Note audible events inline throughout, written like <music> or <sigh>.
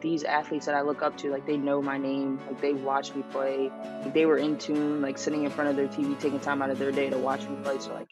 these athletes that I look up to, like they know my name, like they watch me play, like they were in tune, like sitting in front of their TV, taking time out of their day to watch me play. So like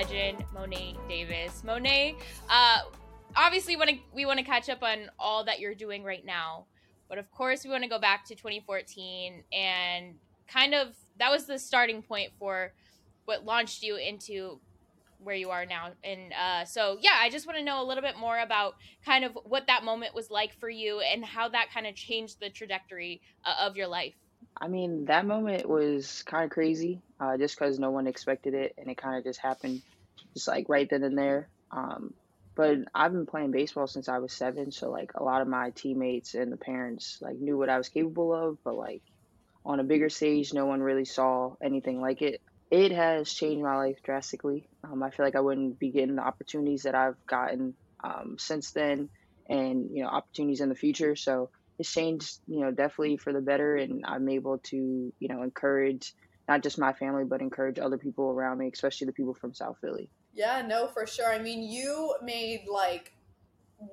legend Mo'ne Davis. Mo'ne, uh, obviously, want to we want to catch up on all that you're doing right now, but of course, we want to go back to 2014 and kind of that was the starting point for what launched you into where you are now. And uh, so, yeah, I just want to know a little bit more about kind of what that moment was like for you and how that kind of changed the trajectory uh, of your life. I mean, that moment was kind of crazy, uh, just because no one expected it, and it kind of just happened, just like right then and there. Um, but I've been playing baseball since I was seven, so like a lot of my teammates and the parents like knew what I was capable of, but like on a bigger stage, no one really saw anything like it. It has changed my life drastically. Um, I feel like I wouldn't be getting the opportunities that I've gotten um, since then, and you know opportunities in the future. So it's changed, you know, definitely for the better. And I'm able to, you know, encourage not just my family, but encourage other people around me, especially the people from South Philly. Yeah, no, for sure. I mean, you made like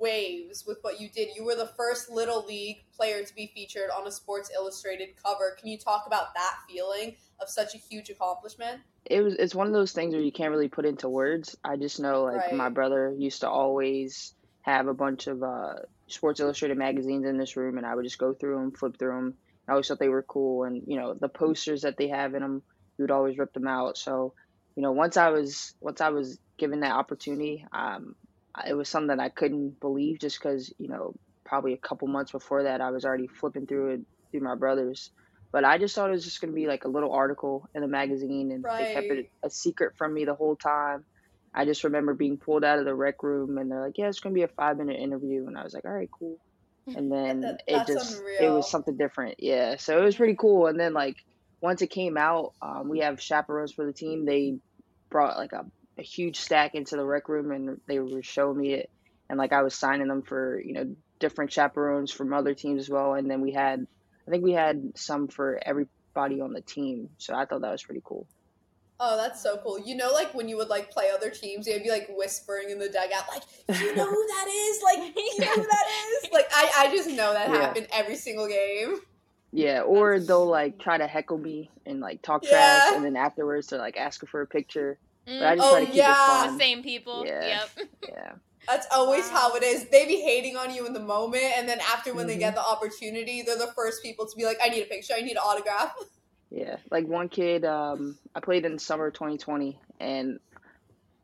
waves with what you did. You were the first little league player to be featured on a Sports Illustrated cover. Can you talk about that feeling of such a huge accomplishment? It was it's one of those things where you can't really put into words. I just know like right. my brother used to always have a bunch of uh, Sports Illustrated magazines in this room, and I would just go through them, flip through them. I always thought they were cool, and you know the posters that they have in them, we would always rip them out. So, you know, once I was once I was given that opportunity, um, it was something that I couldn't believe, just because you know probably a couple months before that I was already flipping through it through my brothers. But I just thought it was just gonna be like a little article in the magazine, and right. they kept it a secret from me the whole time. I just remember being pulled out of the rec room and they're like, "Yeah, it's gonna be a five minute interview," and I was like, "All right, cool." And <laughs> then that, it just unreal. it was something different, yeah. So it was pretty cool. And then like once it came out, um, we have chaperones for the team. They brought like a, a huge stack into the rec room and they were showing me it, and like I was signing them for you know different chaperones from other teams as well. And then we had, I think we had some for everybody on the team. So I thought that was pretty cool. Oh, that's so cool. You know, like when you would like play other teams, you'd be like whispering in the dugout, like, you know who that is? Like, you know who that is? <laughs> Like, I, I just know that yeah. happened every single game. Yeah, or they'll like try to heckle me and like talk yeah. trash, and then afterwards they're like asking for a picture. But I just oh, try to keep yeah. it fun. Same people. Yeah. Yep. Yeah. <laughs> That's always wow. how it is. They be hating on you in the moment, and then after when mm-hmm. they get the opportunity, they're the first people to be like, "I need a picture. I need an autograph." <laughs> Yeah, like one kid, um, I played in summer 2020, and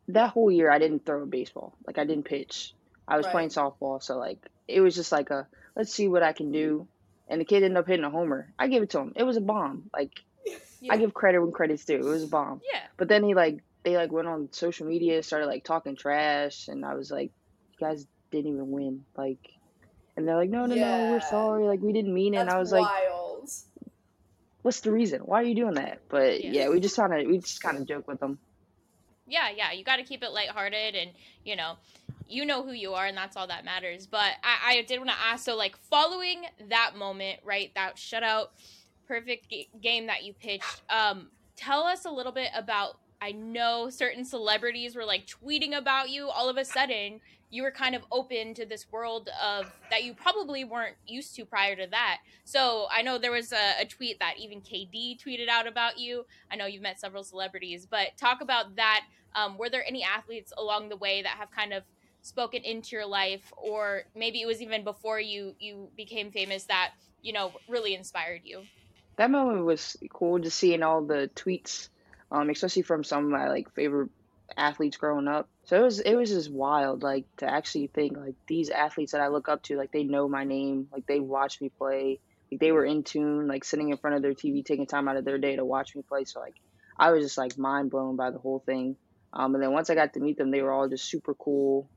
that whole year I didn't throw a baseball. Like I didn't pitch. I was right. playing softball, so like it was just like a let's see what I can do. And the kid ended up hitting a homer. I gave it to him. It was a bomb. Like <laughs> yeah. I give credit when credit's due. It was a bomb. Yeah. But then he like they like went on social media, started like talking trash, and I was like, you guys didn't even win. Like, and they're like, no, no, yeah. no, we're sorry. Like we didn't mean it. That's and I was wild. like what's the reason? Why are you doing that? But yeah, yeah we just kind of we just kind of joke with them. Yeah, yeah, you got to keep it lighthearted, and you know, you know who you are, and that's all that matters. But I, I did want to ask, so like following that moment, right, that shutout, perfect g- game that you pitched. Um, tell us a little bit about. I know certain celebrities were like tweeting about you. All of a sudden, you were kind of open to this world of that you probably weren't used to prior to that. So I know there was a, a, tweet that even KD tweeted out about you. I know you've met several celebrities, but talk about that. Um, were there any athletes along the way that have kind of spoken into your life, or maybe it was even before you you became famous that you know really inspired you? That moment was cool, just seeing all the tweets, um, especially from some of my like favorite athletes growing up. So it was it was just wild, like to actually think like these athletes that I look up to, like they know my name, like they watch me play, like they were in tune, like sitting in front of their TV, taking time out of their day to watch me play. So like I was just like mind blown by the whole thing. Um, and then once I got to meet them, they were all just super cool.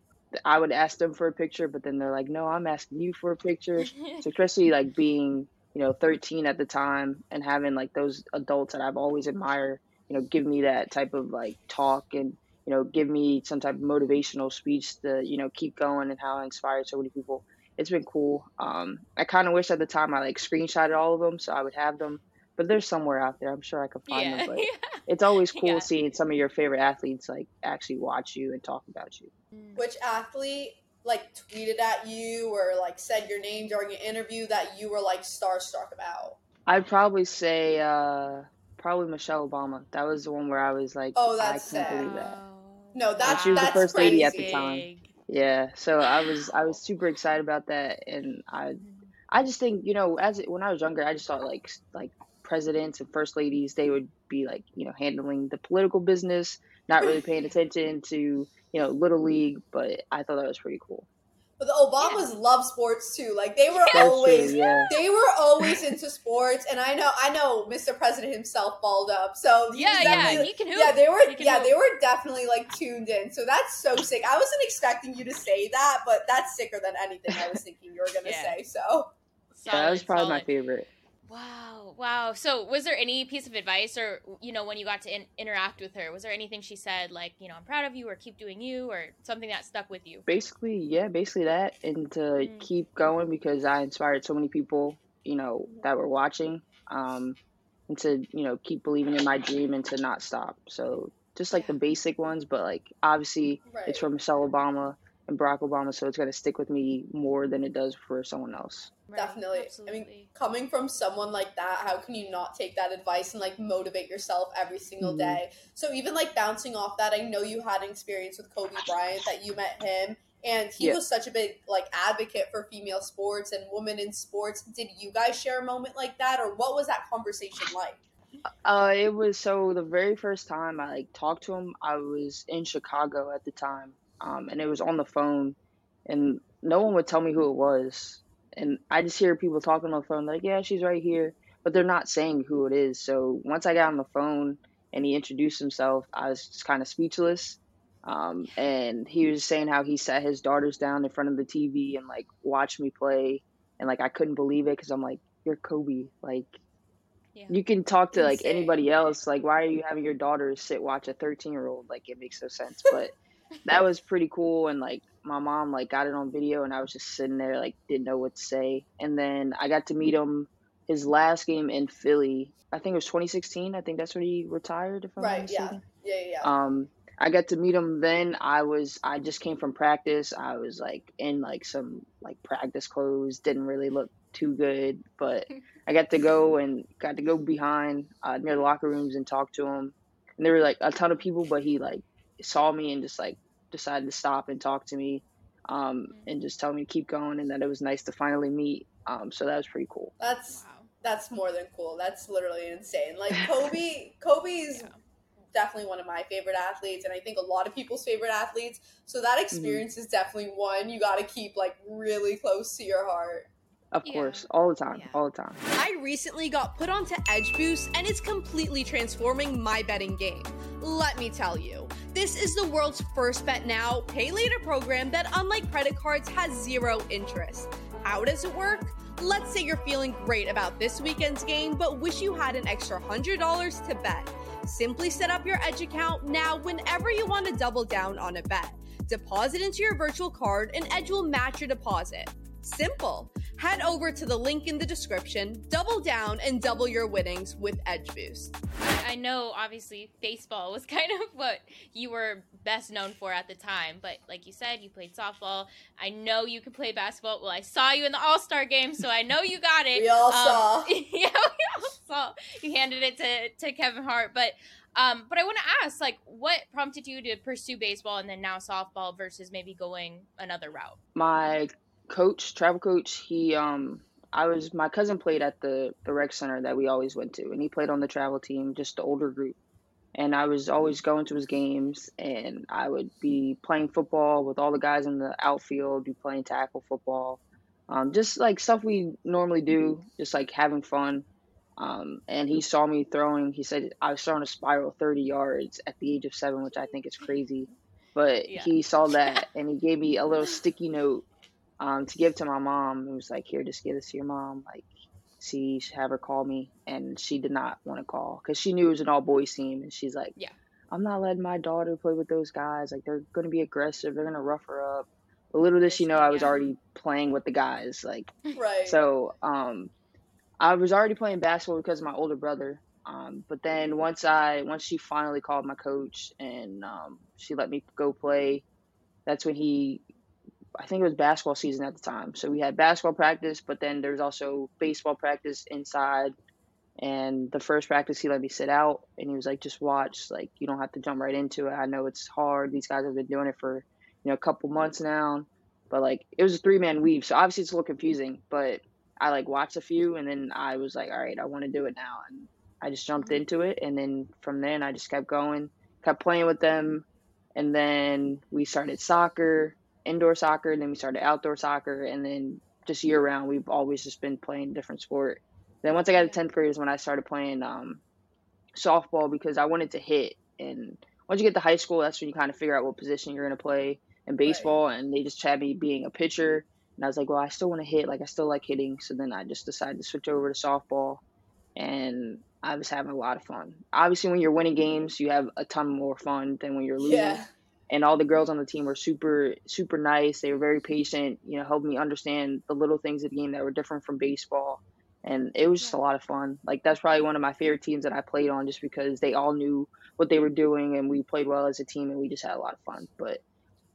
I would ask them for a picture, but then they're like, "No, I'm asking you for a picture." <laughs> so especially like being, you know 13 at the time and having like those adults that I've always admired you know give me that type of like talk and you know give me some type of motivational speech to you know keep going and how I inspired so many people. It's been cool. Um, I kind of wish at the time I like screenshotted all of them so I would have them but they're somewhere out there I'm sure I could find yeah. them but <laughs> it's always cool yeah. seeing some of your favorite athletes like actually watch you and talk about you which athlete like tweeted at you or like said your name during an interview that you were like starstruck about? I'd probably say uh probably Michelle Obama. That was the one where I was like, oh, that's I can't sad. believe that. No, that, she was the first crazy. lady at the time. Yeah, so I was I was super excited about that, and I I just think you know as when I was younger, I just thought like like presidents and first ladies they would be like you know handling the political business, not really paying <laughs> attention to you know, little league, but I thought that was pretty cool. But the Obamas yeah. love sports too. Like they were always true, yeah. they were always into sports, and I know I know Mr. President himself balled up. So yeah, yeah, he can hoop. Yeah, they were yeah hoop. they were definitely like tuned in. So that's so sick. I wasn't expecting you to say that, but that's sicker than anything I was thinking you were gonna <laughs> yeah. say. So yeah, that was probably solid. my favorite. Wow, wow. So, was there any piece of advice, or you know, when you got to in- interact with her, was there anything she said, like, you know, I'm proud of you, or keep doing you, or something that stuck with you? Basically, yeah, basically that, and to mm. keep going because I inspired so many people, you know, that were watching, um, and to you know keep believing in my dream and to not stop. So, just like the basic ones, but like obviously right. it's from Michelle Obama Barack Obama, so it's gonna stick with me more than it does for someone else. Right, Definitely. Absolutely. I mean, coming from someone like that, how can you not take that advice and like motivate yourself every single mm-hmm. day? So even like bouncing off that, I know you had an experience with Kobe Bryant that you met him and he yeah. was such a big like advocate for female sports and women in sports. Did you guys share a moment like that or what was that conversation like? Uh, it was so the very first time I like talked to him, I was in Chicago at the time, um, and it was on the phone, and no one would tell me who it was and I just hear people talking on the phone like, yeah, she's right here, but they're not saying who it is. So once I got on the phone and he introduced himself, I was just kind of speechless. Um, and he was saying how he sat his daughters down in front of the TV and like watched me play, and like I couldn't believe it because I'm like, you're Kobe, like. Yeah. You can talk to like anybody else. Like, why are you having your daughters sit watch a 13 year old? Like, it makes no sense. But that was pretty cool. And like, my mom like got it on video and I was just sitting there like didn't know what to say. And then I got to meet him his last game in Philly. I think it was 2016. I think that's when he retired. If I'm right. Yeah. Yeah. Yeah. Um, I got to meet him then. I was I just came from practice. I was like in like some like practice clothes. Didn't really look too good, but <laughs> I got to go and got to go behind uh, near the locker rooms and talk to him. And there were like a ton of people, but he like saw me and just like decided to stop and talk to me um, mm-hmm. and just tell me to keep going and that it was nice to finally meet. Um, so that was pretty cool. That's wow. that's more than cool. That's literally insane. Like <laughs> Kobe, Kobe's yeah. definitely one of my favorite athletes, and I think a lot of people's favorite athletes. So that mm-hmm. experience mm-hmm. is definitely one you got to keep like really close to your heart. Of yeah. course, all the time, yeah. all the time. I recently got put onto Edge Boost and it's completely transforming my betting game. Let me tell you, this is the world's first bet now, pay later program that, unlike credit cards, has zero interest. How does it work? Let's say you're feeling great about this weekend's game, but wish you had an extra $100 to bet. Simply set up your Edge account now whenever you want to double down on a bet. Deposit into your virtual card, and Edge will match your deposit. Simple. Head over to the link in the description, double down, and double your winnings with Edge Boost. I know, obviously, baseball was <laughs> kind of what you were best known for at the time, but like you said, you played softball. I know you can play basketball. Well, I saw you in the All Star game, so I know you got it. <laughs> we all um, saw. <laughs> yeah, we all saw. You handed it to, to Kevin Hart, but. Um, but I want to ask, like, what prompted you to pursue baseball and then now softball versus maybe going another route? My coach, travel coach, he um I was my cousin played at the the rec center that we always went to, and he played on the travel team, just the older group. And I was always going to his games, and I would be playing football with all the guys in the outfield, be playing tackle football, um, just like stuff we normally do, just like having fun. Um, and he saw me throwing. He said I was throwing a spiral 30 yards at the age of seven, which I think is crazy. But yeah. he saw that, and he gave me a little sticky note um, to give to my mom. It was like, here, just give this to your mom. Like, see have her call me, and she did not want to call because she knew it was an all boys team, and she's like, yeah, I'm not letting my daughter play with those guys. Like they're gonna be aggressive. They're gonna rough her up. But little did she know I was already playing with the guys. Like <laughs> right. So um, I was already playing basketball because of my older brother. Um, but then once I once she finally called my coach and um, she let me go play, that's when he I think it was basketball season at the time. So we had basketball practice, but then there's also baseball practice inside. And the first practice, he let me sit out, and he was like, "Just watch. Like you don't have to jump right into it. I know it's hard. These guys have been doing it for you know a couple months now, but like it was a three man weave, so obviously it's a little confusing. But I like watched a few, and then I was like, all right, I want to do it now, and I just jumped into it, and then from then I just kept going, kept playing with them, and then we started soccer, indoor soccer, and then we started outdoor soccer, and then just year round, we've always just been playing different sport. Then once I got to tenth grade is when I started playing um, softball because I wanted to hit. And once you get to high school, that's when you kind of figure out what position you're gonna play in baseball. Right. And they just had me being a pitcher, and I was like, well, I still want to hit. Like I still like hitting. So then I just decided to switch over to softball, and I was having a lot of fun. Obviously, when you're winning games, you have a ton more fun than when you're losing. Yeah and all the girls on the team were super super nice. They were very patient you know helped me understand the little things of the game that were different from baseball. And it was just a lot of fun. Like that's probably one of my favorite teams that i played on just because they all knew what they were doing and we played well as a team and we just had a lot of fun. But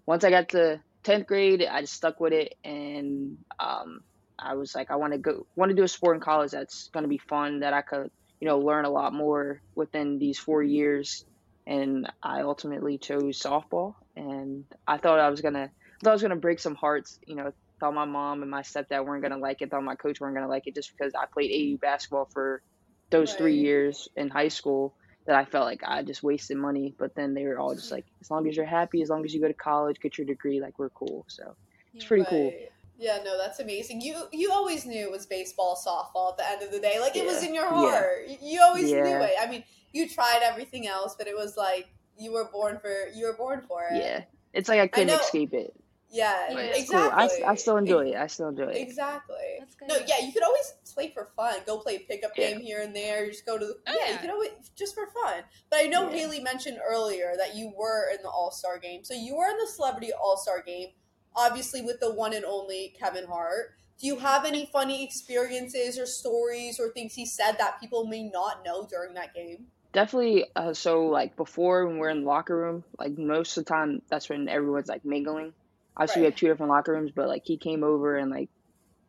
once i got to 10th grade i just stuck with it and um, i was like i want to go want to do a sport in college that's going to be fun that i could you know learn a lot more within these four years and I ultimately chose softball. And I thought I was gonna, I thought I was gonna break some hearts. You know, thought my mom and my stepdad weren't gonna like it. Thought my coach weren't gonna like it just because I played AU basketball for those right. three years in high school. That I felt like I just wasted money. But then they were all just like, as long as you're happy, as long as you go to college, get your degree, like we're cool. So it's pretty right. cool. Yeah, no, that's amazing. You you always knew it was baseball, softball at the end of the day. Like it was in your heart. Yeah. You always yeah. knew it. I mean, you tried everything else, but it was like you were born for you were born for it. Yeah, it's like I couldn't I escape it. Yeah, exactly. Cool. I, I still enjoy it. I still enjoy it. Exactly. No, yeah, you could always play for fun. Go play a pickup yeah. game here and there. Just go to the oh, yeah, yeah, You could always just for fun. But I know yeah. Hailey mentioned earlier that you were in the All Star game. So you were in the Celebrity All Star game, obviously with the one and only Kevin Hart. Do you have any funny experiences or stories or things he said that people may not know during that game? Definitely uh, so like before when we're in the locker room like most of the time that's when everyone's like mingling obviously right. we have two different locker rooms but like he came over and like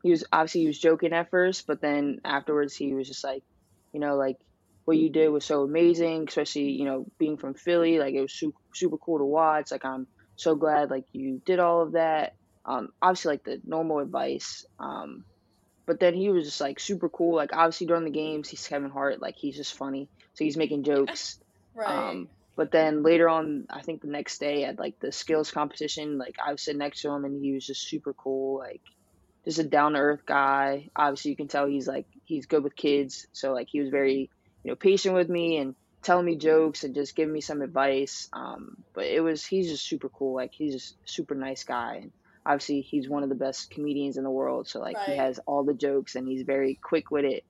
he was obviously he was joking at first but then afterwards he was just like you know like what you did was so amazing especially you know being from philly like it was super, super cool to watch like i'm so glad like you did all of that um obviously like the normal advice um but then he was just like super cool. Like obviously during the games, he's Kevin Hart. Like he's just funny, so he's making jokes. <laughs> Right. Um, but then later on, I think the next day at like the skills competition, like I was sitting next to him and he was just super cool. Like just a down to earth guy. Obviously, you can tell he's like he's good with kids. So like he was very you know patient with me and telling me jokes and just giving me some advice. Um, but it was he's just super cool. Like he's just super nice guy. And obviously he's one of the best comedians in the world so like right. he has all the jokes and he's very quick with it.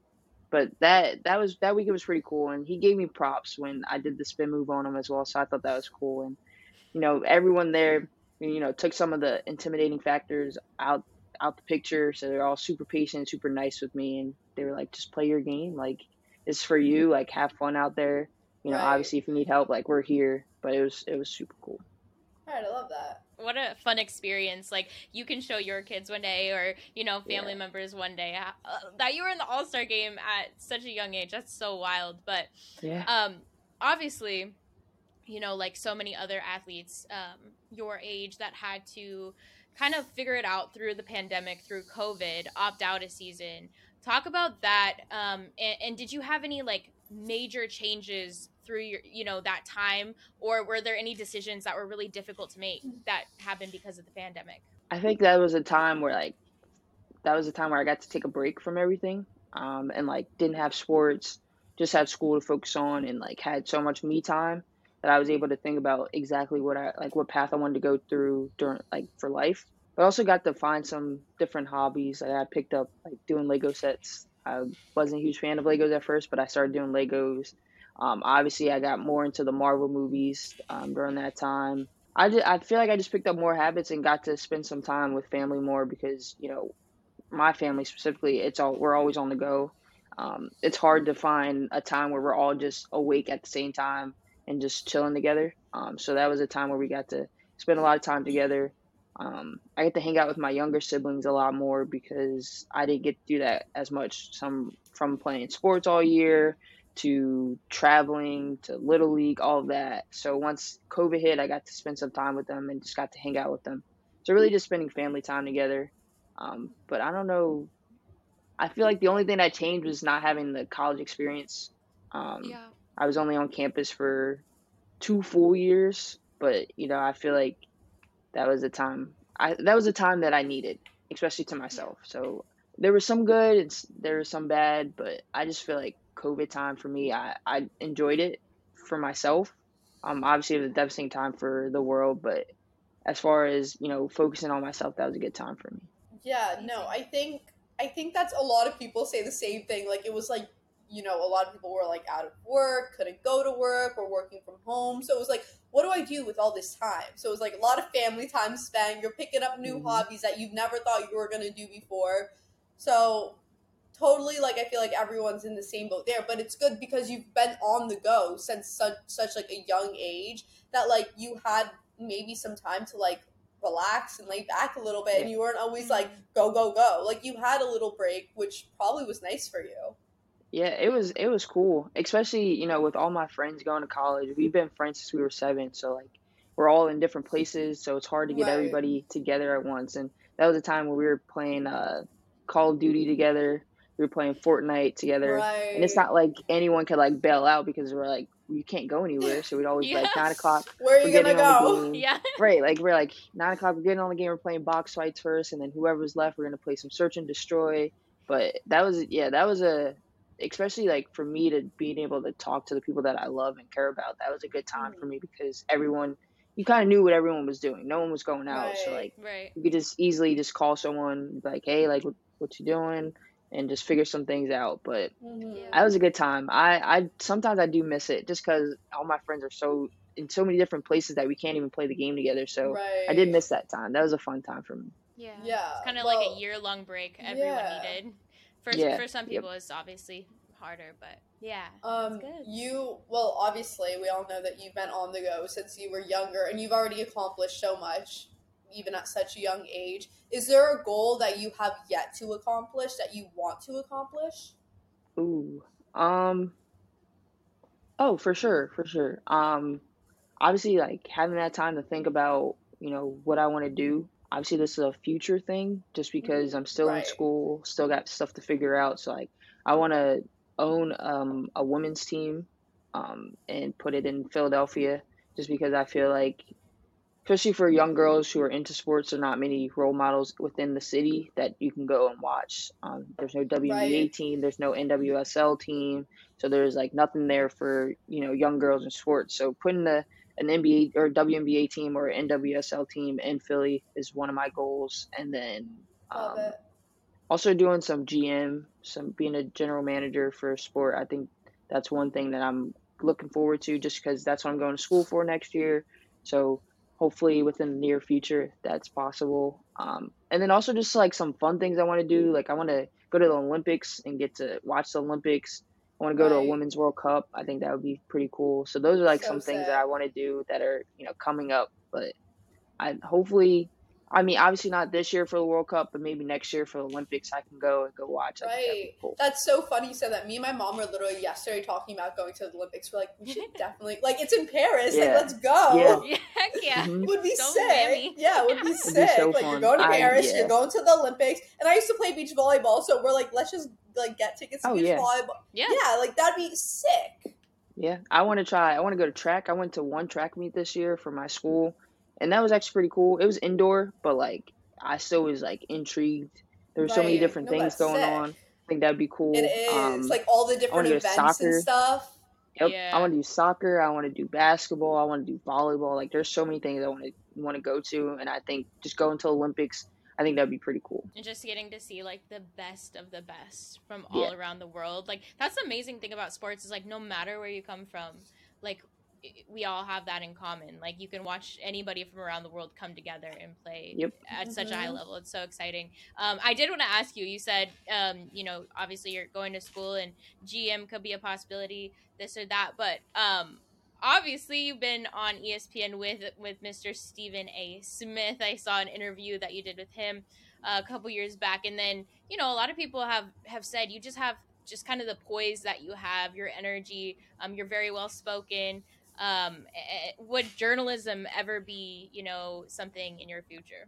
But that that was that week it was pretty cool and he gave me props when i did the spin move on him as well so i thought that was cool. And you know everyone there you know took some of the intimidating factors out out the picture so they're all super patient super nice with me and they were like just play your game like it's for you mm-hmm. like have fun out there. You know right. obviously if you need help like we're here but it was it was super cool. All right i love that what a fun experience like you can show your kids one day or you know family yeah. members one day uh, that you were in the all-star game at such a young age that's so wild but yeah. um obviously you know like so many other athletes um your age that had to kind of figure it out through the pandemic through covid opt out a season talk about that um and, and did you have any like major changes through your you know that time or were there any decisions that were really difficult to make that happened because of the pandemic i think that was a time where like that was a time where i got to take a break from everything um, and like didn't have sports just had school to focus on and like had so much me time that i was able to think about exactly what i like what path i wanted to go through during like for life I also got to find some different hobbies. Like I picked up like doing Lego sets I wasn't a huge fan of Legos at first, but I started doing Legos. Um, obviously, I got more into the Marvel movies um, during that time. I, just, I feel like I just picked up more habits and got to spend some time with family more because you know my family specifically it's all we're always on the go. Um, it's hard to find a time where we're all just awake at the same time and just chilling together. Um, so that was a time where we got to spend a lot of time together. Um, I get to hang out with my younger siblings a lot more because I didn't get to do that as much. Some from playing sports all year to traveling to little league, all that. So once COVID hit, I got to spend some time with them and just got to hang out with them. So really just spending family time together. Um, but I don't know. I feel like the only thing that changed was not having the college experience. Um, yeah. I was only on campus for two full years, but you know, I feel like that was a time I that was a time that I needed, especially to myself. So there was some good, there was some bad, but I just feel like COVID time for me, I, I enjoyed it for myself. Um, obviously, it was a devastating time for the world, but as far as you know, focusing on myself, that was a good time for me. Yeah, no, I think I think that's a lot of people say the same thing. Like it was like you know, a lot of people were like out of work, couldn't go to work, or working from home. So it was like, what do I do with all this time? So it was like a lot of family time spent. You're picking up new mm-hmm. hobbies that you've never thought you were going to do before. So totally, like, I feel like everyone's in the same boat there. But it's good because you've been on the go since such, such like a young age that like you had maybe some time to like relax and lay back a little bit and you weren't always like mm-hmm. go go go like you had a little break which probably was nice for you yeah, it was it was cool, especially you know with all my friends going to college. We've been friends since we were seven, so like we're all in different places, so it's hard to get right. everybody together at once. And that was a time where we were playing uh, Call of Duty together. We were playing Fortnite together, right. and it's not like anyone could like bail out because we're like you can't go anywhere. So we'd always yes. like nine <laughs> o'clock. Where are you gonna go? Yeah, right. Like we're like nine o'clock. We're getting on the game. We're playing box fights first, and then whoever's left, we're gonna play some search and destroy. But that was yeah, that was a especially like for me to being able to talk to the people that I love and care about, that was a good time mm-hmm. for me because everyone you kind of knew what everyone was doing. No one was going out, right, so like right. you could just easily just call someone like, "Hey, like what, what you doing?" And just figure some things out. But mm-hmm. that was a good time. I I sometimes I do miss it just because all my friends are so in so many different places that we can't even play the game together. So right. I did miss that time. That was a fun time for me. Yeah, yeah, it's kind of well, like a year long break everyone yeah. needed. For yeah. for some people, yep. it's obviously harder, but yeah. Um, you well, obviously, we all know that you've been on the go since you were younger, and you've already accomplished so much, even at such a young age. Is there a goal that you have yet to accomplish that you want to accomplish? Ooh, um, oh, for sure, for sure. Um, obviously, like having that time to think about, you know, what I want to do obviously this is a future thing just because mm-hmm. I'm still right. in school, still got stuff to figure out. So like I want to own um, a women's team um, and put it in Philadelphia just because I feel like, especially for young girls who are into sports, there are not many role models within the city that you can go and watch. Um, there's no WNBA right. team, there's no NWSL team, so there's like nothing there for you know young girls in sports. So putting the an NBA or WNBA team or NWSL team in Philly is one of my goals, and then um, also doing some GM, some being a general manager for a sport. I think that's one thing that I'm looking forward to, just because that's what I'm going to school for next year. So hopefully within the near future that's possible. Um, and then also just like some fun things I want to do. Like I want to go to the Olympics and get to watch the Olympics I want to go right. to a women's World Cup. I think that would be pretty cool. So those are like so some sad. things that I want to do that are you know coming up. But I hopefully, I mean, obviously not this year for the World Cup, but maybe next year for the Olympics, I can go and go watch. Right. Cool. That's so funny you said that. Me and my mom were literally yesterday talking about going to the Olympics. We're like, we should <laughs> definitely like it's in Paris. Yeah. Like, let's go. Yeah. Heck <laughs> yeah. Mm-hmm. Would be Don't sick. Yeah, would be <laughs> sick. Be so like fun. you're going to Paris, I, yeah. you're going to the Olympics, and I used to play beach volleyball, so we're like, let's just like get tickets to oh, beach yeah. volleyball. Yeah. Yeah, like that'd be sick. Yeah, I want to try. I want to go to track. I went to one track meet this year for my school, and that was actually pretty cool. It was indoor, but like I still was like intrigued. There were right. so many different no, things going sick. on. I think that'd be cool. It is um, like all the different events and stuff. Yep. Yeah. I want to do soccer. I want to do basketball. I want to do volleyball. Like there's so many things I want to want to go to, and I think just going to Olympics I think that'd be pretty cool. And just getting to see like the best of the best from all yeah. around the world. Like that's the amazing thing about sports is like no matter where you come from, like we all have that in common. Like you can watch anybody from around the world come together and play yep. at mm-hmm. such a high mm-hmm. level. It's so exciting. Um, I did want to ask you. You said, um, you know, obviously you're going to school and GM could be a possibility, this or that. But um, obviously you've been on ESPN with with Mr. Stephen A. Smith. I saw an interview that you did with him uh, a couple years back, and then you know a lot of people have have said you just have just kind of the poise that you have, your energy. Um, you're very well spoken. Um, would journalism ever be, you know, something in your future?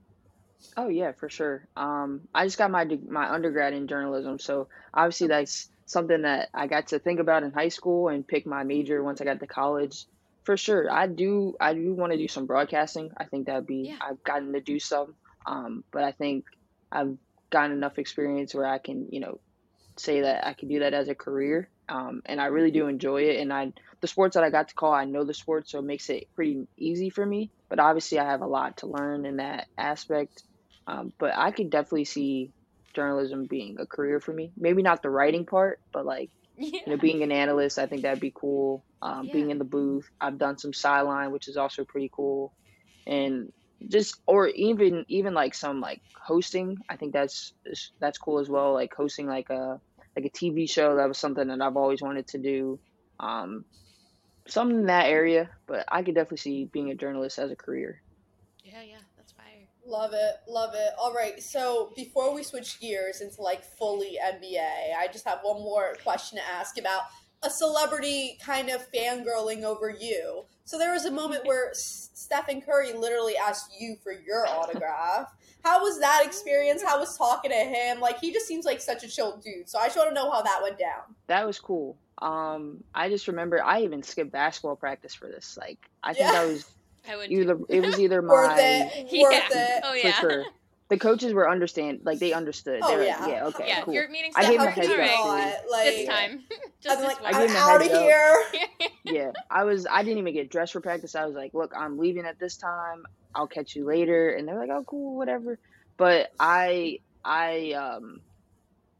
Oh yeah, for sure. Um, I just got my my undergrad in journalism, so obviously that's something that I got to think about in high school and pick my major once I got to college. For sure, I do. I do want to do some broadcasting. I think that'd be. Yeah. I've gotten to do some, um, but I think I've gotten enough experience where I can, you know, say that I can do that as a career. Um, and I really do enjoy it. And I, the sports that I got to call, I know the sports, so it makes it pretty easy for me. But obviously, I have a lot to learn in that aspect. Um, but I could definitely see journalism being a career for me. Maybe not the writing part, but like yeah. you know, being an analyst, I think that'd be cool. Um, yeah. Being in the booth, I've done some sideline, which is also pretty cool, and just or even even like some like hosting. I think that's that's cool as well. Like hosting like a like a TV show. That was something that I've always wanted to do. Um, something in that area, but I could definitely see being a journalist as a career. Yeah, yeah, that's fire. Love it, love it. All right, so before we switch gears into like fully NBA, I just have one more question to ask about a celebrity kind of fangirling over you. So there was a moment where Stephen Curry literally asked you for your <laughs> autograph. How was that experience? How was talking to him? Like he just seems like such a chill dude. So I just want to know how that went down. That was cool. Um, I just remember I even skipped basketball practice for this. Like I think yeah. I was <laughs> I would either it was either <laughs> my <laughs> worth it, worth yeah. it. Oh yeah. For sure the coaches were understand like they understood. Oh, they yeah. yeah, okay, yeah, cool. Your meeting I gave him a heads up. Like, this time, just I'm like, I am out of here. yeah, I was. I didn't even get dressed for practice. I was like, look, I'm leaving at this time. I'll catch you later. And they're like, oh, cool, whatever. But I, I, um,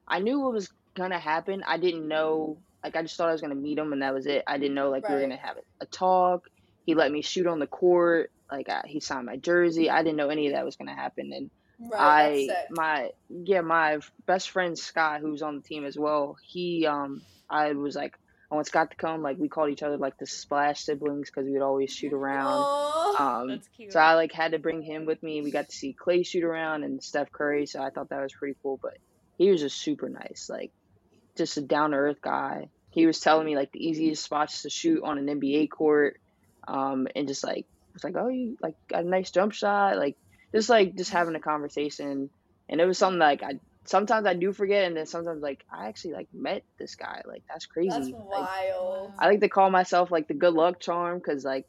I knew what was gonna happen. I didn't know. Like, I just thought I was gonna meet him, and that was it. I didn't know like right. we were gonna have a talk. He let me shoot on the court. Like, I, he signed my jersey. I didn't know any of that was gonna happen, and Right, I my yeah my best friend Scott who's on the team as well. He um I was like I want Scott to come. Like we called each other like the Splash siblings because we would always shoot around. Aww. Um, That's cute. So I like had to bring him with me. We got to see Clay shoot around and Steph Curry. So I thought that was pretty cool. But he was just super nice, like just a down to earth guy. He was telling me like the easiest spots to shoot on an NBA court, um, and just like was like, oh, you like got a nice jump shot, like just like just having a conversation, and it was something like I sometimes I do forget, and then sometimes like I actually like met this guy. Like that's crazy. That's wild. Like, I like to call myself like the good luck charm because like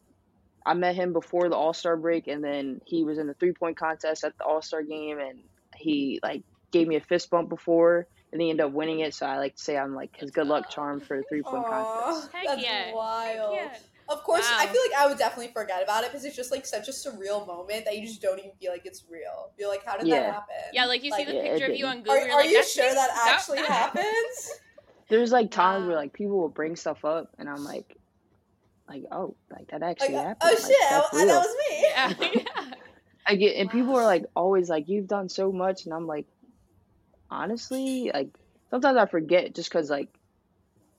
I met him before the All Star break, and then he was in the three point contest at the All Star game, and he like gave me a fist bump before, and he ended up winning it. So I like to say I'm like his good luck charm for the three point contest. Heck that's yeah. wild. Heck yeah. Of course, wow. I feel like I would definitely forget about it because it's just like such a surreal moment that you just don't even feel like it's real. You're like, how did yeah. that happen? Yeah, like you like, see the yeah, picture of you on Google. Are, are like, you sure that <laughs> actually that happens? There's like times wow. where um, like people will bring stuff up, and I'm like, like oh, like that actually like, uh, happened. Oh like, shit, I, that was me. Yeah. yeah. <laughs> I get, and wow. people are like always like, you've done so much, and I'm like, honestly, like sometimes I forget just because like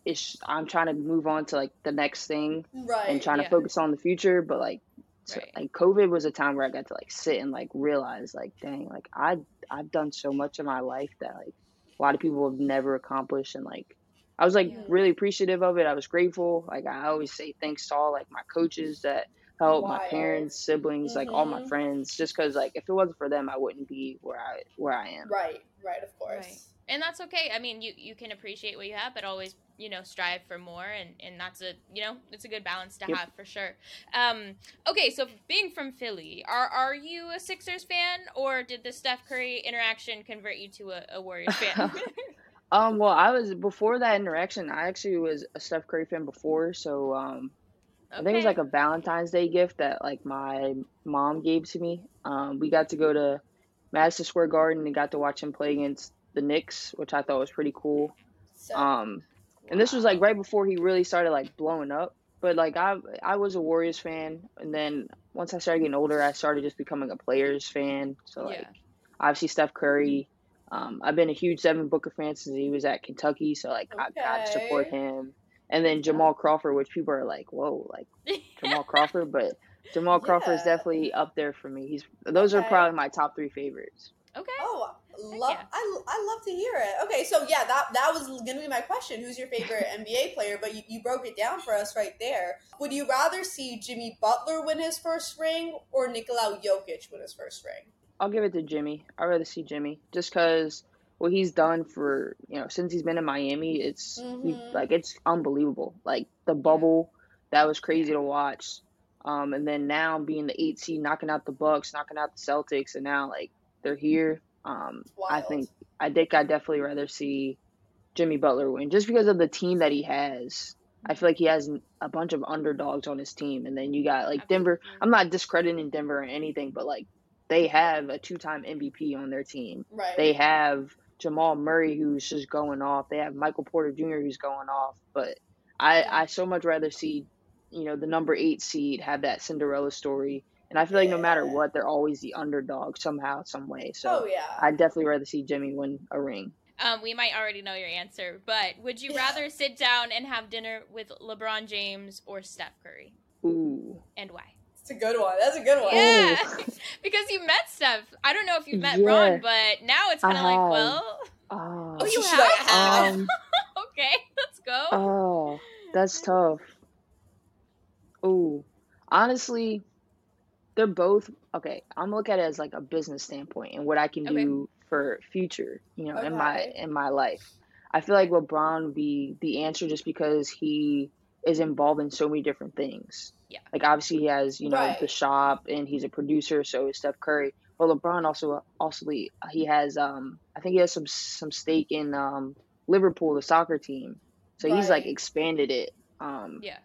it's I'm trying to move on to like the next thing right, and trying yeah. to focus on the future. But like, so, right. like COVID was a time where I got to like sit and like realize like, dang, like I I've done so much in my life that like a lot of people have never accomplished, and like I was like yeah. really appreciative of it. I was grateful. Like I always say thanks to all like my coaches that helped, my parents, siblings, mm-hmm. like all my mm-hmm. friends. Just because like if it wasn't for them, I wouldn't be where I where I am. Right, right, of course. Right. And that's okay. I mean, you you can appreciate what you have, but always you know strive for more and and that's a you know it's a good balance to yep. have for sure um okay so being from philly are are you a sixers fan or did the steph curry interaction convert you to a, a warriors fan <laughs> <laughs> um well i was before that interaction i actually was a steph curry fan before so um okay. i think it was like a valentine's day gift that like my mom gave to me um we got to go to Madison Square Garden and got to watch him play against the Knicks, which I thought was pretty cool. So, Um, and this was like right before he really started like blowing up. But like I I was a Warriors fan, and then once I started getting older, I started just becoming a players fan. So like Yeah. obviously Steph Curry. Um, I've been a huge Devin Booker fan since he was at Kentucky, so like I got to support him. And then Jamal Crawford, which people are like, whoa, like Jamal <laughs> Crawford, but Jamal Crawford is definitely up there for me. He's those are probably my top three favorites. okay. Oh, love yeah. I, I love to hear it. Okay, so yeah, that that was gonna be my question. Who's your favorite <laughs> NBA player? But you, you broke it down for us right there. Would you rather see Jimmy Butler win his first ring or Nikola Jokic win his first ring? I'll give it to Jimmy. I'd rather see Jimmy just because what he's done for you know since he's been in Miami, it's he, Mhm. like it's unbelievable. Like the bubble, that was crazy to watch. Um, and then now being the eight seed, knocking out the Bucks, knocking out the Celtics, and now like they're here. Um, I think I think I'd definitely rather see Jimmy Butler win just because of the team that he has. I feel like he has a bunch of underdogs on his team, and then you got like Denver. I'm not discrediting Denver or anything, but like they have a two-time MVP on their team. right. They have Jamal Murray who's just going off. They have Michael Porter Jr. who's going off. But I I so much rather see you know the number eight seed have that Cinderella story. And I feel like no matter what, they're always the underdog somehow, some way. So oh yeah. I'd definitely rather see Jimmy win a ring. Um, we might already know your answer, but would you rather sit down and have dinner with LeBron James or Steph Curry, Ooh. and why? It's a good one. That's a good one. Yeah, Oh. <laughs> because you met Steph. I don't know if you've met Yeah. Ron, but now it's kind of like, have. well, <laughs> Oh, oh, you Should I have. um, <laughs> okay, let's go. oh, that's tough. Ooh, honestly, they're both okay. I'm gonna look at it as like a business standpoint and what I can Okay. do for future, you know, in my in my life. I feel like LeBron would be the answer just because he is involved in so many different things. Yeah. Like obviously he has, you know, Right. the shop and he's a producer, so is Steph Curry. But LeBron also also he has um I think he has some some stake in um Liverpool, the soccer team. So he's like expanded it. Um Yeah.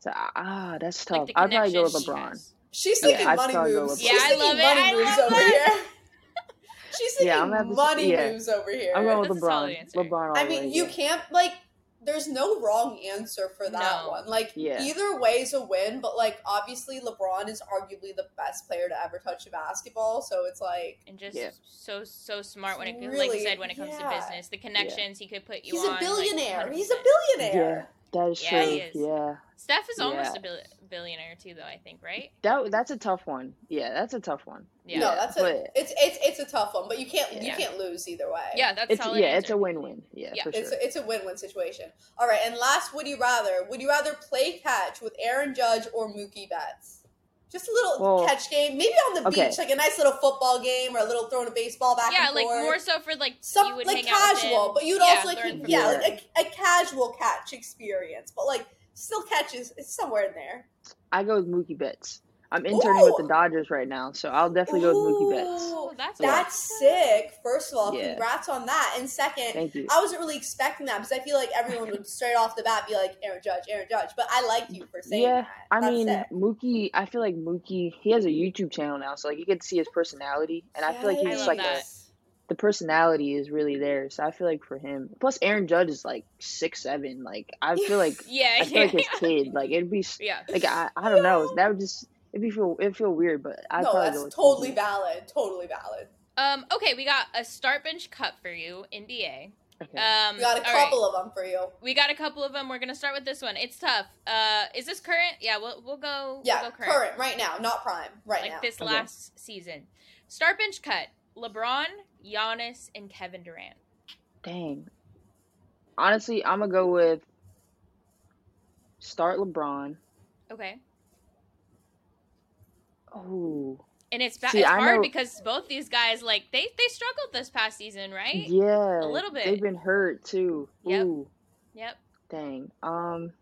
so ah that's tough. the I'd probably go with LeBron. She's Yeah, thinking I'd money moves. Yeah, She's I thinking love it. money I moves over that. here. <laughs> She's thinking Yeah, I'm gonna money yeah. moves over here. I'm going with That's a solid LeBron. LeBron I mean, way, you yeah. can't like. There's no wrong answer for that No. one. Like Yeah. either is a win, but like obviously LeBron is arguably the best player to ever touch a basketball. So it's like and just Yeah. so so smart when it like you said when it comes yeah. to business, the connections he could put you on. he's on. a like, billionaire. he's a 100%. billionaire. That is Yeah, true. he is. Yeah. Steph is almost Yeah. a bill- billionaire too, though. I think, right? That that's a tough one. Yeah, that's a tough one. Yeah. No, that's a but it's it's it's a tough one, but you can't you can't lose either way. Yeah, that's it's solid yeah, answer. it's a win-win. Yeah, Yeah. for It's sure. a, it's a win-win situation. All right, and last, would you rather? Would you rather play catch with Aaron Judge or Mookie Betts? Just a little Well, catch game, maybe on the okay. beach, like a nice little football game, or a little throwing a baseball back and forth. yeah, and like forth. more so for like Some you would like hang casual, him. but you'd Yeah, also like learn yeah, like a, a casual catch experience, but like still catches it's somewhere in there. I go with Mookie Betts. I'm interning with the Dodgers right now, so I'll definitely go with Mookie Betts. Ooh, Oh, that's That's sick. First of all, Yeah. congrats on that. And second, Thank you. I wasn't really expecting that because I feel like everyone would straight off the bat be like Aaron Judge, Aaron Judge. But I like you for saying Yeah, that. I That's mean, sick. Mookie. I feel like Mookie. He has a YouTube channel now, so like you get to see his personality, and I feel like he's just like a, the personality is really there. So I feel like for him, plus Aaron Judge is like six seven. Like I feel like <laughs> Yeah, I feel like yeah, his <laughs> kid. Like it'd be s- yeah. like I, I don't know. That would just it'd be feel it'd feel weird, but I'd no, probably that's totally Mookie. valid. Totally valid. Um, okay, we got a start bench cut for you, NBA. Okay. Um, We got a all right. couple of them for you. We got a couple of them. We're gonna start with this one. It's tough. Uh, is this current? Yeah, we'll we'll go. Yeah, we'll go current. right now, not prime, right like now. this Okay. last season. Start bench cut: LeBron, Giannis, and Kevin Durant. Dang. Honestly, I'm gonna go with start LeBron. Okay, And it's ba- See, it's hard know- because both these guys like they they struggled this past season, right? yeah, A little bit. They've been hurt too. Yep. Ooh, Yep. dang. Um,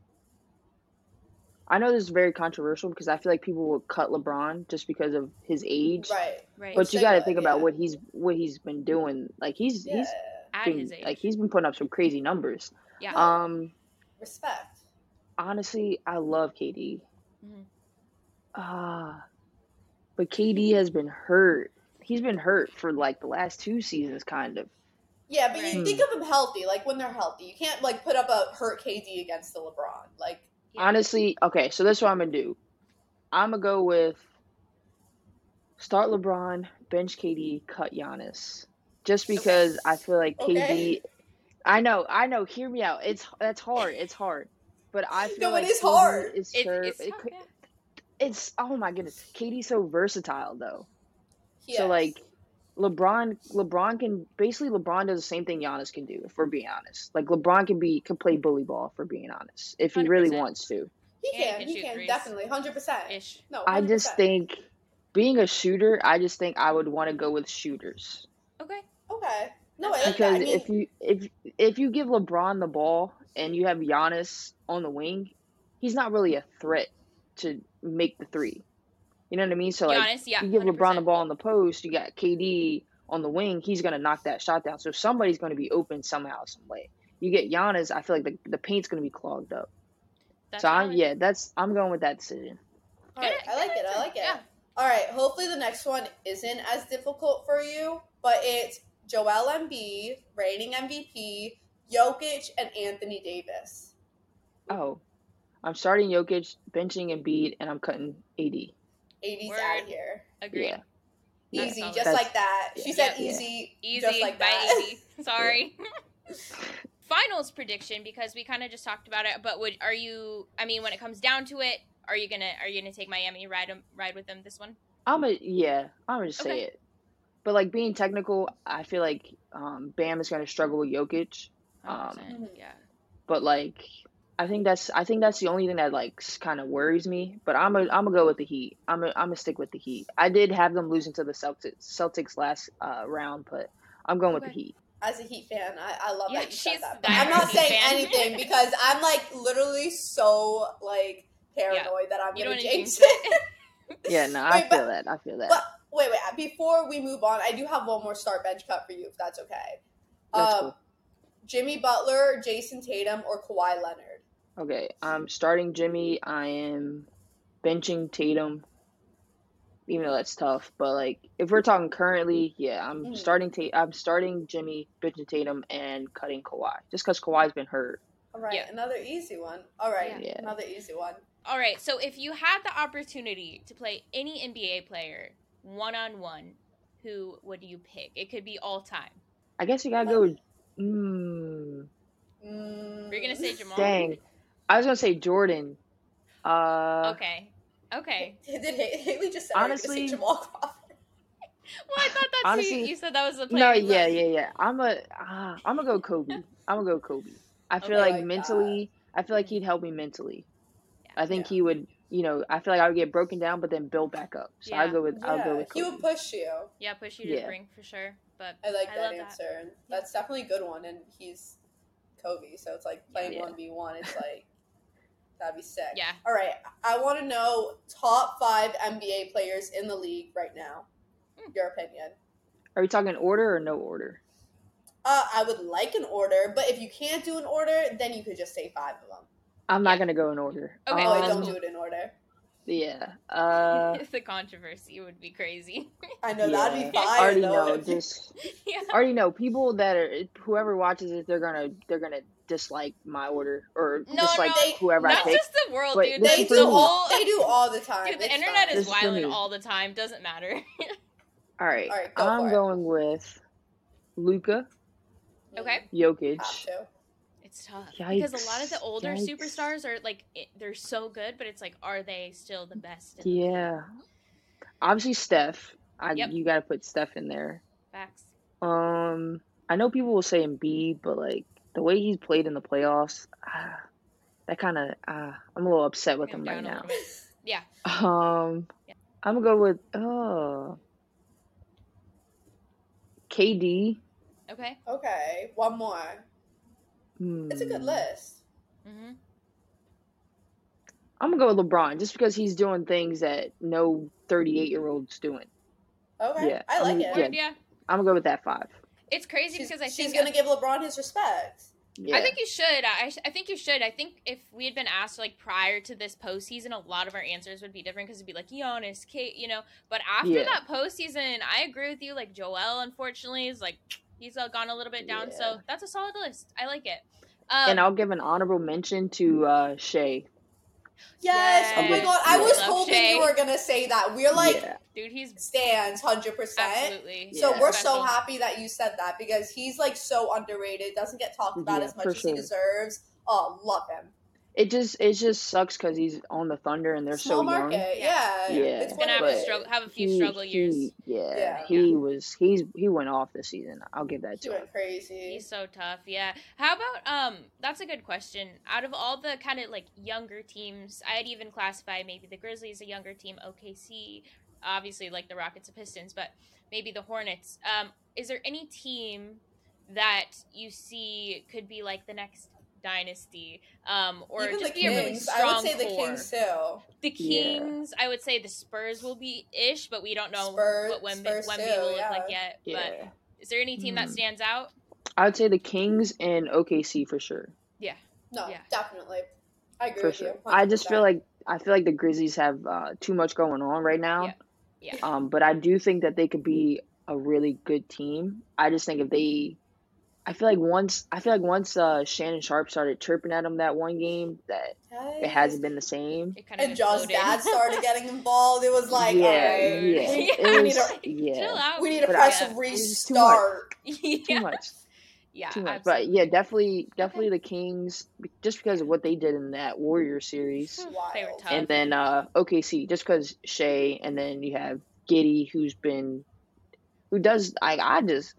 I know this is very controversial because I feel like people will cut LeBron just because of his age. right. Right. But you got to think about yeah. what he's what he's been doing. Like he's Yeah. he's At been his age. like he's been putting up some crazy numbers. yeah. Um, Respect. honestly, I love KD. Mhm. Ah, but KD has been hurt. he's been hurt for like the last two seasons, kind of. Yeah, but you Right. think of them healthy, like when they're healthy. You can't like put up a hurt KD against the LeBron. Like Yeah. Honestly, okay, so this is what I'm gonna do. I'm gonna go with start LeBron, bench KD, cut Giannis, just because I feel like KD. Okay. I know, I know. Hear me out. It's that's hard. It's hard, but I <laughs> feel No, it like is KD hard. Is It's, hurt. it's It tough, could- yeah. It's oh my goodness. KD's so versatile though. he So like LeBron LeBron can basically LeBron does the same thing Giannis can do, if we're being honest. Like LeBron can be can play bully ball if we're being honest. If he really 100%. wants to. he Yeah, he can, can he can, threes. definitely, hundred percent. Ish. No, I just think being a shooter, I just think I would want to go with shooters. Okay. okay. No, I like Because that. I mean, if you if if you give LeBron the ball and you have Giannis on the wing, he's not really a threat to make the three. You know what I mean? So like Giannis, yeah. you give LeBron the ball on the post, you got KD on the wing, he's gonna knock that shot down. So somebody's gonna be open somehow, some way. You get Giannis, I feel like the, the paint's gonna be clogged up. That's so I, valid. yeah, that's I'm going with that decision. all right, I like it. I like it. Yeah. All right. Hopefully, the next one isn't as difficult for you, but it's Joel Embiid, reigning MVP, Jokic, and Anthony Davis. Oh, I'm starting Jokic, benching Embiid, and I'm cutting AD. 80s Word. out of here. Agreed. Yeah. Easy, solid. just That's- like that. She yeah. said Yeah. easy, Easy. just like by that. easy. <laughs> Sorry. <laughs> Finals prediction because we kind of just talked about it, but would are you? I mean, when it comes down to it, are you gonna are you gonna take Miami ride 'em- ride with them this one? I'm a yeah. I'm gonna just say Okay. it. But like being technical, I feel like um, Bam is gonna struggle with Jokic. Um, 100%, yeah. But like, I think that's I think that's the only thing that like kind of worries me. But I'm a I'm gonna go with the Heat. I'm a, I'm gonna stick with the Heat. I did have them losing to the Celtics Celtics last uh, round, but I'm going with the Heat. As a Heat fan, I, I love Yeah, that you said that. I'm not saying fan. anything <laughs> because I'm like literally so like paranoid that I'm You gonna don't jinx jinx it. it. <laughs> Yeah, no, I Wait, but- feel that. I feel that. But wait, wait. Before we move on, I do have one more start bench cut for you, if that's okay. That's um, cool. Jimmy Butler, Jayson Tatum, or Kawhi Leonard. Okay, I'm starting Jimmy. I am benching Tatum. Even though that's tough, but like if we're talking currently, yeah, I'm Mhm. starting Tate. I'm starting Jimmy, benching Tatum, and cutting Kawhi. Just because Kawhi's been hurt. All right, Yeah. another easy one. All right, Yeah. another easy one. All right. So if you had the opportunity to play any NBA player one on one, who would you pick? It could be all time. I guess you gotta go. with- Mm, Mm, You're gonna say Jamal. dang, I was gonna say Jordan. Uh, Okay. Okay. Did Ha- Hailey just say Honestly- honestly, Jamal Crawford? <laughs> Well, I thought that's who Honestly- you, you said that was the player. no, you yeah, yeah, yeah. I'm a. Uh, I'm gonna go Kobe. I'm gonna go Kobe. I feel Okay, like like that. mentally, I feel like he'd help me mentally. I think Yeah. he would. You know, I feel like I would get broken down, but then build back up. So I Yeah. go with. I'll go Yeah, with he would push you. Yeah, push you to the Yeah. brink for sure. But I like I that love that. answer. and That's definitely a good one, and he's Kobe, so it's like playing one v one. It's like that'd be sick. yeah, All right, I want to know top five NBA players in the league right now. Hmm. Your opinion. Are we talking order or no order? Uh, I would like an order, but if you can't do an order, then you could just say five of them. I'm Yeah. not gonna go in order. Okay, oh, don't Um, do it in order. Yeah. Uh, <laughs> the controversy would be crazy. I know yeah. that'd be I already though. know. <laughs> Just yeah. already know people that are whoever watches it, they're gonna they're gonna dislike my order or No, dislike no, whoever I Not pick. just the world, Wait, dude. they do all. They do all the time. Dude, the It's internet fine. is This is wild all the time. Doesn't matter. <laughs> All right. All right, go I'm for it. going with Luka okay, Jokic. Have it's tough Yikes. because a lot of the older yikes. superstars are like they're so good, but it's like, are they still the best? in the? Yeah. Obviously Steph. I Yep. you gotta put Steph in there. Facts. Um, I know people will say Embiid, but like the way he's played in the playoffs, ah, that kind of uh, I'm a little upset with him right now. <laughs> Yeah. Um, Yeah. I'm gonna go with oh KD. Okay. Okay, one more. Hmm. It's a good list. Mm-hmm. I'm gonna go with LeBron just because he's doing things that no 38 year old's doing. Okay, Yeah, I like I'm- it. yeah. Yeah. I'm gonna go with that five. It's crazy She's, because I think she's gonna give LeBron his respect. Yeah. I think you should. I, I think you should. I think if we had been asked like prior to this postseason, a lot of our answers would be different because it'd be like Giannis, Kate, you know. But after yeah. that postseason, I agree with you. Like Joel, unfortunately, is like he's uh, gone a little bit down. Yeah. So that's a solid list. I like it. Um, and I'll give an honorable mention to uh, Shai. Yes. Oh my god. I was hoping Shai. you were gonna say that. We're like, yeah. Dude, he's stands hundred percent. Absolutely. So yeah. we're Special. so happy that you said that because he's like so underrated. Doesn't get talked about yeah, as much as sure. he deserves. Oh, love him it just it just sucks because he's on the Thunder and they're Small so market, young. Yeah, yeah. It's gonna have to struggle, have a few he, struggle years. He, yeah, yeah, he yeah. was he's he went off this season. I'll give that to he him. Crazy. He's so tough. Yeah. How about um? That's a good question. Out of all the kind of like younger teams, I'd even classify maybe the Grizzlies a younger team. OKC, obviously like the Rockets and Pistons, but maybe the Hornets. Um, is there any team that you see could be like the next dynasty, um, or Even just be Kings. a really strong I would say core. the Kings too. The Kings, yeah. I would say the Spurs will be ish, but we don't know Spurs, what Wemby, Wemby will look like yet. Yeah. But is there any team mm. that hmm. stands out? I would say the Kings and OKC for sure. Yeah. No, yeah. definitely. I agree for with sure. you. 100%. I just feel like I feel like the Grizzlies have uh, too much going on right now. Yeah. yeah. Um, but I do think that they could be a really good team. I just think if they I feel like once I feel like once uh, Shannon Sharpe started chirping at him that one game, that yes. it hasn't been the same. and John's dad started getting <laughs> involved. It was like, yeah, right. yeah, <laughs> we, need to, <laughs> yeah. we need to press yeah. restart. Too much. yeah. Too much. Yeah, too much. But yeah, definitely, definitely okay. the Kings, just because of what they did in that Warrior series. Wild. And then uh, OKC, just because Shai, and then you have Giddey, who's been, who does I I just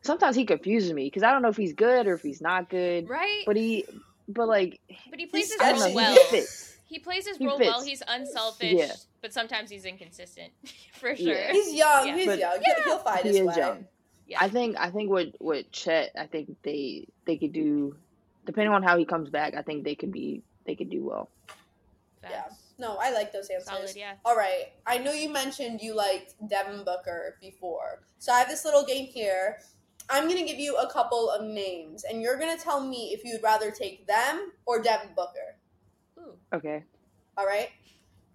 sometimes he confuses me because I don't know if he's good or if he's not good. Right. But he, but like, but he plays his role well. He, he, plays his he role fits. well. He's unselfish, yeah. but sometimes he's inconsistent <laughs> for sure. Yeah. He's young. Yeah. He's but young. Yeah. He'll find he his way. Young. Yeah. I think I think with with Chet, I think they they could do, depending on how he comes back. I think they could be they could do well. Yeah. No, I like those answers. Solid, yeah. All right. I know you mentioned you liked Devin Booker before. So I have this little game here I'm going to give you a couple of names, and you're going to tell me if you'd rather take them or Devin Booker. Ooh. Okay. All right.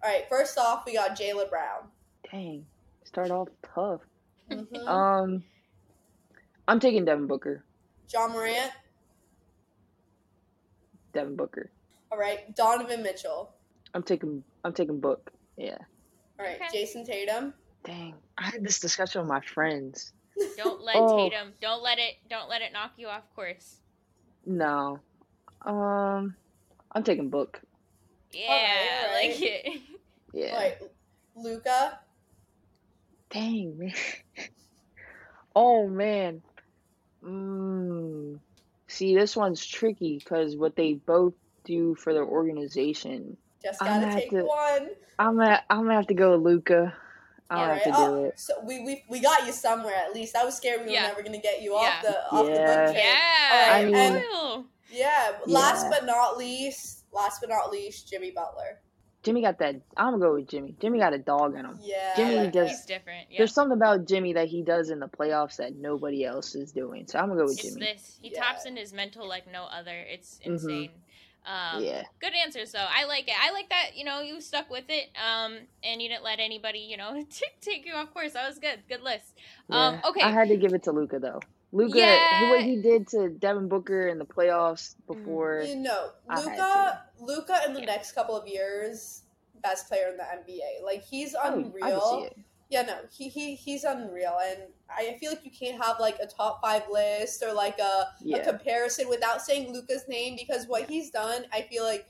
All right. First off, we got Jaylen Brown. Dang. Start off tough. Mm-hmm. Um, I'm taking Devin Booker. Ja Morant. Devin Booker. All right. Donovan Mitchell. I'm taking. I'm taking Book. Yeah. All right. Okay. Jayson Tatum. Dang. I had this discussion with my friends. Don't let oh. Tatum. Don't let it. Don't let it knock you off course. No. Um, I'm taking Book. Yeah, right, I like it. Yeah. Like Luka. Dang man. <laughs> oh man. Mm. See, this one's tricky because what they both do for their organization. Just gotta take to, one. I'm gonna I'm gonna have to go with Luka. I'll have to do oh, it. So we, we we got you somewhere at least. I was scared we yeah. were never gonna get you yeah. off the off yeah. the book train. Yeah, I mean, and, yeah. Last but not least, last but not least, Jimmy Butler. Jimmy got that. I'm gonna go with Jimmy. Jimmy got a dog in him. Yeah, Jimmy does. He's different. There's something about Jimmy that he does in the playoffs that nobody else is doing. So I'm gonna go with it's Jimmy. This he taps in his mental like no other. It's mm-hmm. insane. Mm-hmm. Um, yeah. Good answer. So I like it. I like that. You know, you stuck with it. Um, and you didn't let anybody, you know, <laughs> take you off course. That was good. Good list. Um, okay. I had to give it to Luka though. Luka, yeah. what he did to Devin Booker in the playoffs mm-hmm. before. You know, Luca, Luka in the yeah. next couple of years, best player in the NBA. Like he's unreal. Oh, yeah, no, he, he he's unreal, and I feel like you can't have like a top five list or like a, yeah. a comparison without saying Luka's name because what he's done, I feel like,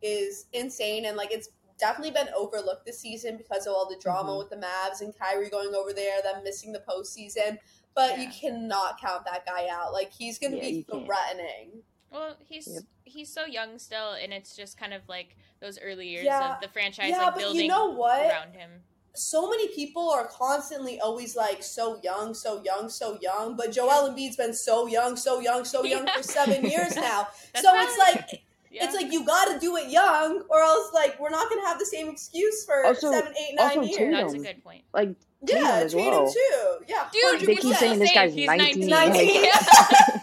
is insane, and like it's definitely been overlooked this season because of all the drama mm-hmm. with the Mavs and Kyrie going over there, them missing the postseason. But yeah. you cannot count that guy out. Like he's going to yeah, be threatening. Well, he's yep. he's so young still, and it's just kind of like those early years of the franchise, yeah, like building you know what? around him so many people are constantly always like so young, so young, so young. But Joel Embiid's been so young, so young, so <laughs> young yeah. for seven years now. so it's like yeah. it's like you got to do it young, or else like we're not gonna have the same excuse for also, seven, eight, nine years. Tatum. That's a good point. Like Tatum yeah, as Tatum too. Yeah, dude, they keep saying this guy's He's 19. 19. 19. Like, <laughs> yeah.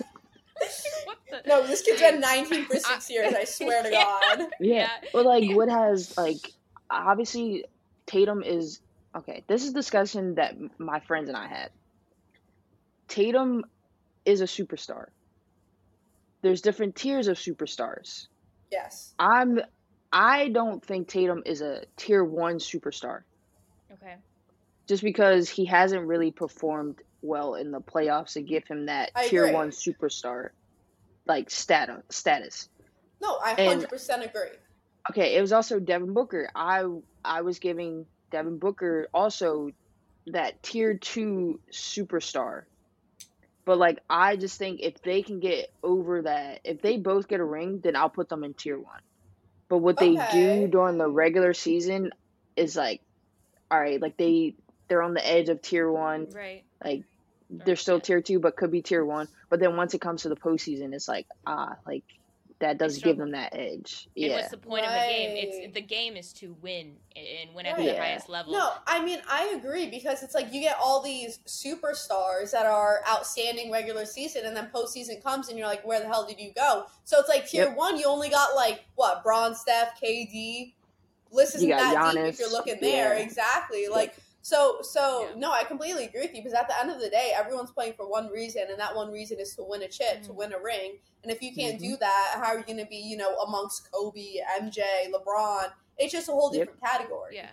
<laughs> what the? no, this kid's been 19 for six years. I swear to God. <laughs> Yeah. yeah. But like, what has like obviously Tatum is okay. This is discussion that my friends and I had. Tatum is a superstar. There's different tiers of superstars. Yes. I'm I don't think Tatum is a tier 1 superstar. Okay. Just because he hasn't really performed well in the playoffs to give him that I tier agree. 1 superstar like status status. No, I 100% and, agree. Okay, it was also Devin Booker. I I was giving Devin Booker also that tier 2 superstar but like I just think if they can get over that, if they both get a ring, then I'll put them in tier one. But what Okay. they do during the regular season is like, all right, like they they're on the edge of tier one, Right. like they're still tier two, but could be tier one. But then once it comes to the postseason, it's like ah, like that does give them that edge. And Yeah, what's the point of the game? It's the game is to win and win at Right. the Yeah. highest level. No, I mean I agree because it's like you get all these superstars that are outstanding regular season, and then postseason comes, and you're like, where the hell did you go? So it's like tier Yep. one, you only got like what Bron, Steph, KD. List isn't You got that deep if you're looking there. Yeah. Exactly. Like so. So Yeah. no, I completely agree with you because at the end of the day, everyone's playing for one reason, and that one reason is to win a chip, to Mhm. win a ring. And if you can't Mm-hmm. do that, how are you going to be, you know, amongst Kobe, MJ, LeBron? It's just a whole Yep. different category. Yeah.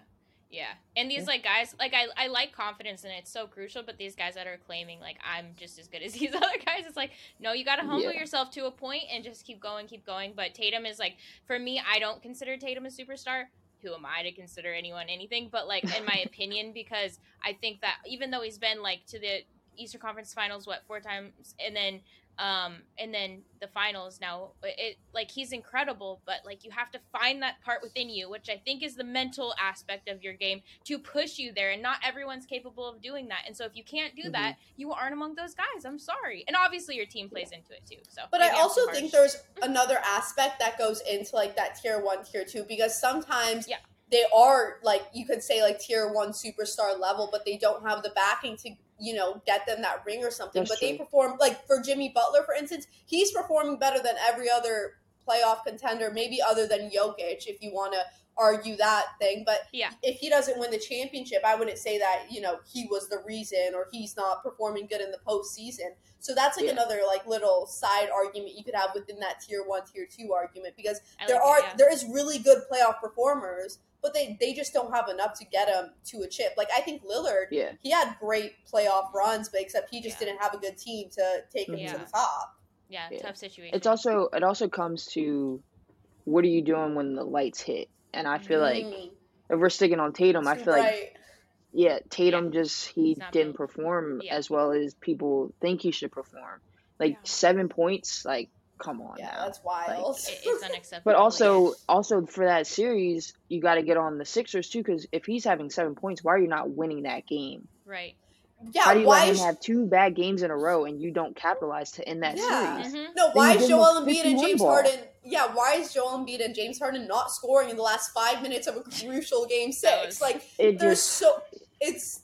Yeah. And these Yeah. like guys like I I like confidence and it's so crucial, but these guys that are claiming like I'm just as good as <laughs> these other guys, it's like, no, you gotta humble Yeah. yourself to a point and just keep going, keep going. But Tatum is like for me, I don't consider Tatum a superstar. Who am I to consider anyone anything? But like in my <laughs> opinion, because I think that even though he's been like to the Eastern Conference Finals, what four times, and then um and then the finals now it like he's incredible but like you have to find that part within you which i think is the mental aspect of your game to push you there and not everyone's capable of doing that and so if you can't do that you aren't among those guys i'm sorry and obviously your team plays into it too so. But I also think there's another aspect that goes into like that tier one, tier two, because sometimes Yeah. they are like you could say like tier one superstar level, but they don't have the backing to you know get them that ring or something. That's but they perform like for Jimmy Butler, for instance, he's performing better than every other playoff contender, maybe other than Jokic, if you want to argue that thing. But Yeah. if he doesn't win the championship, I wouldn't say that you know he was the reason or he's not performing good in the postseason. So that's like Yeah. another like little side argument you could have within that tier one, tier two argument because I there like are it, yeah. there is really good playoff performers, but they they just don't have enough to get him to a chip. Like I think Lillard, yeah, he had great playoff runs, but except he just Yeah. didn't have a good team to take him Yeah. to the top. yeah, Yeah. tough situation it's also it also comes to what are you doing when the lights hit, and I feel like Mm, if we're sticking on Tatum, I feel like yeah, Tatum just he didn't built. perform Yeah. as well as people think he should perform. Like Yeah. seven points, like come on yeah, now. that's wild. It- it's unacceptable But also, also for that series, you got to get on the Sixers too, because if he's having seven points, why are you not winning that game? right yeah, How do you why let him have two bad games in a row and you don't capitalize to end that Yeah. series? Mhm. no? Why you is give him a Joel Embiid and James ball. Harden? Yeah, why is Joel Embiid and James Harden not scoring in the last five minutes of a crucial game That six? was- like It there's just, so it's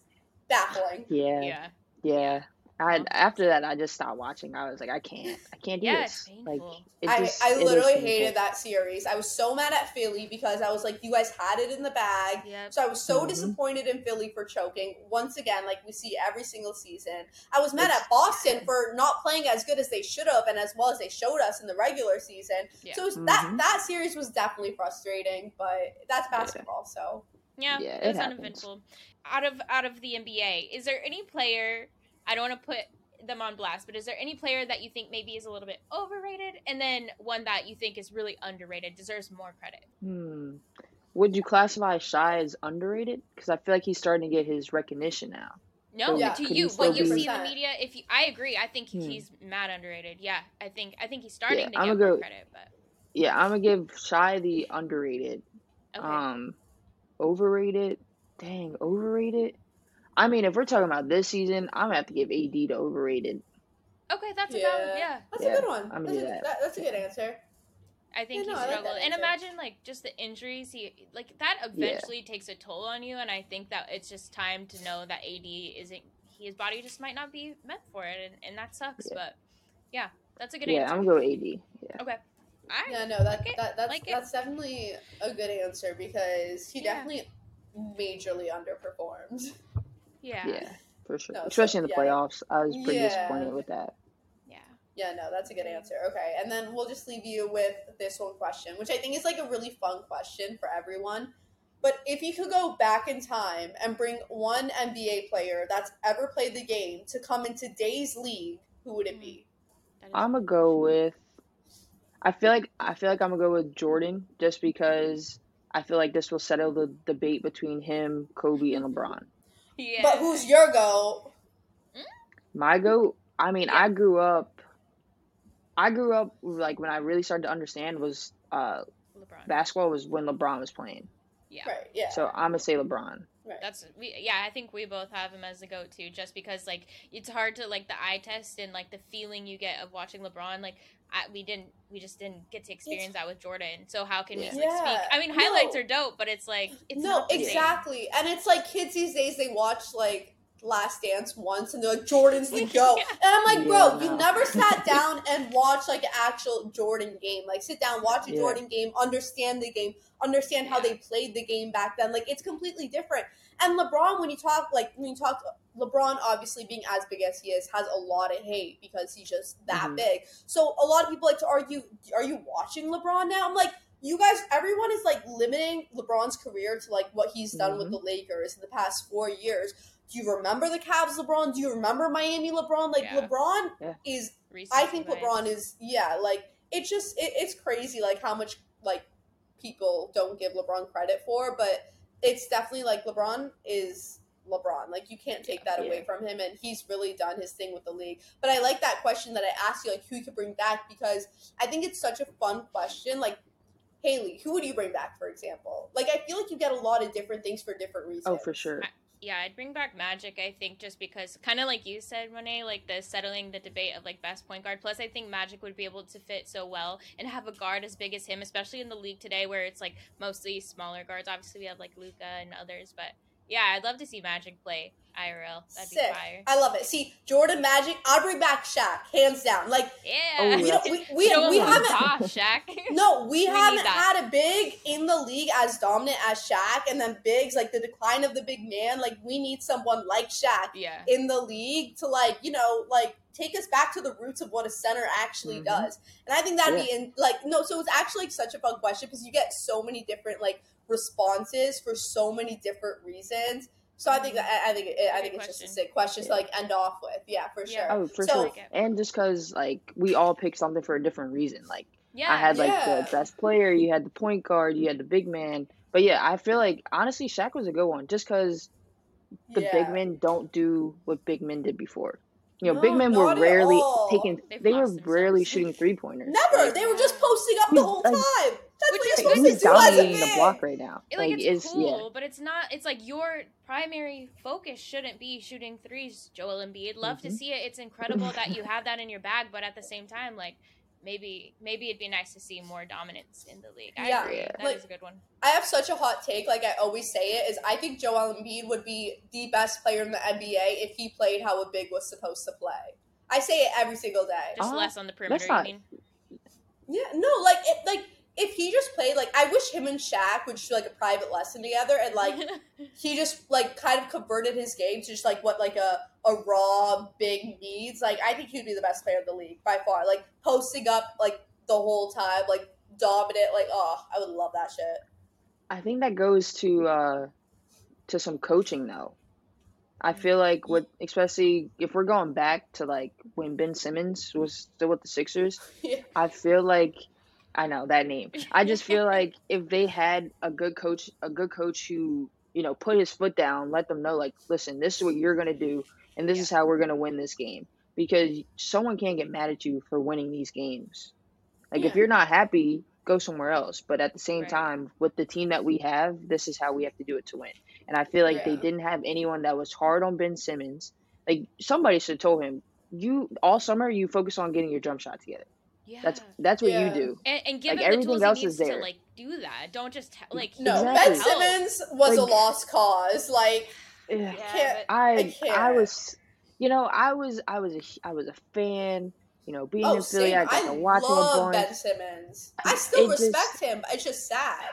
baffling. yeah, yeah yeah. I after that, I just stopped watching. I was like, I can't, I can't do Yeah, this. Like, painful. it I, just, I it is literally painful. hated that series. I was so mad at Philly because I was like, you guys had it in the bag. Yep. So I was so Mhm. disappointed in Philly for choking once again, like we see every single season. I was mad It's- at Boston for not playing as good as they should have and as well as they showed us in the regular season. Yeah. So it was, that Mhm. that series was definitely frustrating, but that's basketball. So Yeah, Yeah, it it was happens. uneventful. Out of out of the NBA, is there any player? I don't want to put them on blast, but is there any player that you think maybe is a little bit overrated, and then one that you think is really underrated, deserves more credit? Hmm. Would you classify Shai as underrated? Because I feel like he's starting to get his recognition now. No, Yeah. to you, what still you be- see in the media. If you, I agree, I think Hmm. he's mad underrated. Yeah, I think I think he's starting Yeah, to get I'ma more go- credit, but Yeah, I'm gonna give Shai the underrated. okay. Um, overrated. Dang, overrated. I mean, if we're talking about this season, I'm gonna have to give AD to overrated. okay, that's a yeah, valid. Yeah, that's Yeah, a good one. I'm gonna That's do a, that. that, that's a good answer. I think Yeah, no, he like struggled. and imagine like just the injuries he like that eventually takes a toll on you and I think that it's just time to know that AD isn't his body just might not be meant for it and, and that sucks, Yeah. but yeah. That's a good answer. yeah, answer. I'm gonna go AD. Yeah. Okay. All right. Yeah, no, that, Okay, that that's like it. definitely a good answer because he Yeah. definitely majorly underperformed. <laughs> Yeah. Yeah, for sure. No, so- Especially in the yeah. playoffs, I was pretty Yeah. disappointed with that. Yeah. Yeah, no, that's a good answer. Okay, and then we'll just leave you with this one question, which I think is like a really fun question for everyone. But if you could go back in time and bring one NBA player that's ever played the game to come in today's league, who would it be? I'm gonna go with. I feel like I feel like I'm gonna go with Jordan just because I feel like this will settle the debate between him, Kobe, and LeBron. Yeah. But who's your go? My go. I mean, Yeah. I grew up. I grew up like when I really started to understand was uh, LeBron? basketball was when LeBron was playing. yeah. Right, yeah. So I'm gonna say LeBron. right. That's we yeah, I think we both have him as the goat too, just because like it's hard to like the eye test and like the feeling you get of watching LeBron. Like I, we didn't, we just didn't get to experience that with Jordan. So how can Yeah. we like, speak? I mean, No. highlights are dope, but it's like it's no, not the same. exactly. And it's like kids these days they watch like Last Dance once and they're like Jordan's the go. <laughs> Yeah. And I'm like, bro, Yeah, you never sat <laughs> down and watched like an actual Jordan game. Like sit down, watch a Yeah. Jordan game, understand the game, understand how Yeah. they played the game back then. Like it's completely different. And LeBron, when you talk like when you talk LeBron obviously being as big as he is has a lot of hate because he's just that Mhm. big. So a lot of people like to argue, are you watching LeBron now? I'm like, you guys, everyone is like limiting LeBron's career to like what he's done with Mhm. the Lakers in the past four years. Do you remember the Cavs LeBron? Do you remember Miami LeBron? Like Yeah. LeBron Yeah. is, I think bias. LeBron is, yeah, like it's just it, it's crazy like how much like people don't give LeBron credit for, but it's definitely like LeBron is LeBron. Like you can't take that away Yeah. from him, and he's really done his thing with the league. But I like that question that I asked you, like who you could bring back, because I think it's such a fun question. Like Hailey, who would you bring back, for example? Like I feel like you get a lot of different things for different oh, reasons. Oh, for sure. Yeah, I'd bring back Magic. I think just because, kind of like you said, Renee, like the settling the debate of like best point guard. Plus, I think Magic would be able to fit so well and have a guard as big as him, especially in the league today where it's like mostly smaller guards. Obviously, we have like Luka and others, but yeah, I'd love to see Magic play IRL. That'd Sick. be fire. I love it. See, Jordan Magic, I'd bring back Shaq, hands down. Like Yeah, Oh, we don't, we, we, Show we haven't off, <laughs> Shaq. No, we, We haven't had a big in the league as dominant as Shaq, and then bigs like the decline of the big man. Like we need someone like Shaq yeah, in the league to like you know like take us back to the roots of what a center actually Mhm. does. And I think that'd be in like no. So it's actually like, such a fun question because you get so many different like responses for so many different reasons. So I think I, I think it, I Great think it's just a question. sick question to like end off with. Yeah, for Yeah. sure. Oh, for So- sure. And just because like we all picked something for a different reason. Like yeah. I had like Yeah. the best player, you had the point guard, you had the big man. But yeah, I feel like honestly, Shaq was a good one just because the Yeah. big men don't do what big men did before. You know, big men were rarely taking. They've They were lost rarely themselves. shooting three pointers. Never. They were just posting up the whole like- time. That's Which what is you're good. supposed He's to do as a dominating the block right now. It- like, Like, it's, it's cool, yeah. but it's not. It's like your primary focus shouldn't be shooting threes, Joel Embiid. Love to Mhm. see it. It's incredible that you have that in your bag, but at the same time, like maybe maybe it'd be nice to see more dominance in the league. I Yeah. agree. Yeah. That is Like- a good one. I have such a hot take, like I always say it, is I think Joel Embiid would be the best player in the NBA if he played how a big was supposed to play. I say it every single day. Just Uh, less on the perimeter. that's You not- mean? Yeah, no, like it, like if he just played, like I wish him and Shaq would just do like a private lesson together, and like <laughs> he just like kind of converted his game to just like what like a a raw big needs. Like I think he'd be the best player in the league by far. Like posting up like the whole time, like dominant. Like oh, I would love that shit. I think that goes to uh to some coaching though. I feel like with especially if we're going back to like when Ben Simmons was still with the Sixers, <laughs> Yeah. I feel like I know that name. I just feel like <laughs> if they had a good coach, a good coach who, you know, put his foot down, let them know like, listen, this is what you're going to do and this is how we're going to win this game because someone can't get mad at you for winning these games. Like if you're not happy, go somewhere else. But at the same Right. time, with the team that we have, this is how we have to do it to win. And I feel like they didn't have anyone that was hard on Ben Simmons. Like somebody should have told him, you all summer you focus on getting your jump shot together. Yeah. That's that's what Yeah. you do. and, and give like, him the everything tools else he is needs to there. like do that. Don't just tell like No, Exactly. Ben Simmons was a lost cause. Like Ugh. Yeah, can't- I I can't. I was, you know, I was I was a I was a fan, You know, being oh, in Philly, same. I got to watch him a bunch. Ben Simmons. I still it respect just, him. It's just sad.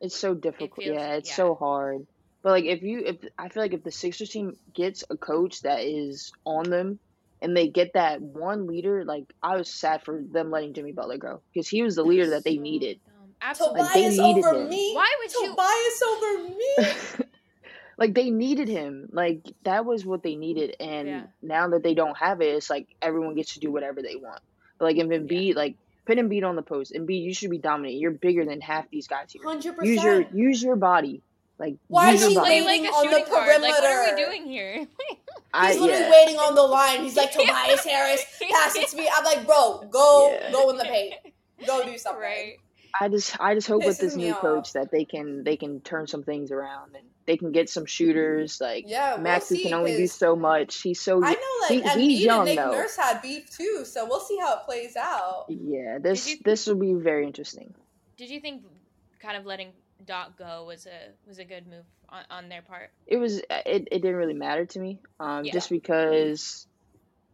It's so difficult. It feels, yeah, it's yeah. so hard. But like, if you, if I feel like if the Sixers team gets a coach that is on them, and they get that one leader, like I was sad for them letting Jimmy Butler go because he was the leader that they needed. Absolutely, like, Tobias over him. me. Why would Tobias you? over me? <laughs> like they needed him. Like that was what they needed, and yeah. now that they don't have it, it's like everyone gets to do whatever they want. But like if Embiid, yeah. like put Embiid on the post, Embiid, you should be dominant. You're bigger than half these guys here. Hundred percent. Use your use your body. Like why is he waiting like on the perimeter? Like, what are we doing here? <laughs> I, He's literally yeah. waiting on the line. He's like <laughs> Tobias Harris, pass it to me. I'm like, bro, go yeah. go in the paint, go do <laughs> something. Right. I just I just hope with this new off. coach that they can they can turn some things around and they can get some shooters. Like yeah, Maxey we'll can only do so much. He's so I know like he, and he's young and Nick though. Nurse had beef too, so we'll see how it plays out. Yeah, this you, this will be very interesting. Did you think kind of letting Doc go was a was a good move on, on their part? It was. It, it didn't really matter to me, um, yeah. just because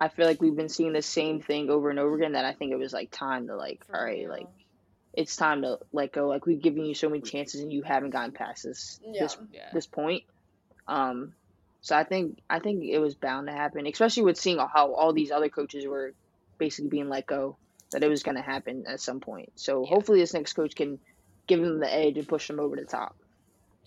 I feel like we've been seeing the same thing over and over again. That I think it was like time to like, For all right, real. like it's time to let go. Like we've given you so many chances and you haven't gotten past this yeah. this yeah. this point. Um, so I think I think it was bound to happen, especially with seeing how all these other coaches were basically being let go. That it was going to happen at some point. So yeah. hopefully this next coach can give them the edge and push them over the top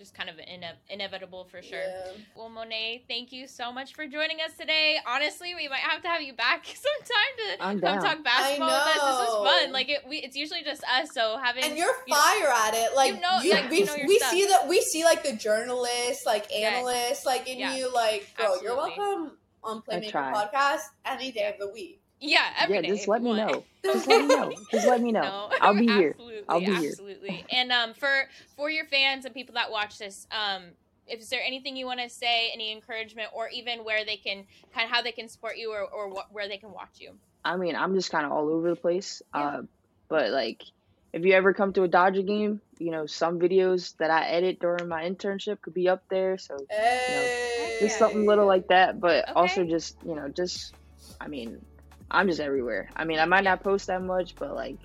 just kind of ine- inevitable for sure. Yeah. Well, Mo'ne, thank you so much for joining us today. Honestly, we might have to have you back <laughs> sometime to I'm come down. talk basketball with us. This is fun. Like it, we, it's usually just us, so having and you're you fire know, at it. Like you know, you, like, we, you know we stuff. see that we see like the journalists, like analysts, yes. like in yeah. you. Like, bro, Absolutely. you're welcome on Playmaker podcast any day of the week. Yeah, every yeah, day just let me know. <laughs> Just let me know. Just let me know. No, I'll be here. I'll be here. Absolutely. And um, for for your fans and people that watch this, um, if is there anything you want to say, any encouragement, or even where they can kind of how they can support you, or or what, where they can watch you? I mean, I'm just kind of all over the place. Yeah. Uh, but like, if you ever come to a Dodger game, you know, some videos that I edit during my internship could be up there. So, hey. you know, just something little like that. But okay. also just, you know, just, I mean, I'm just everywhere. I mean, I might not post that much, but like,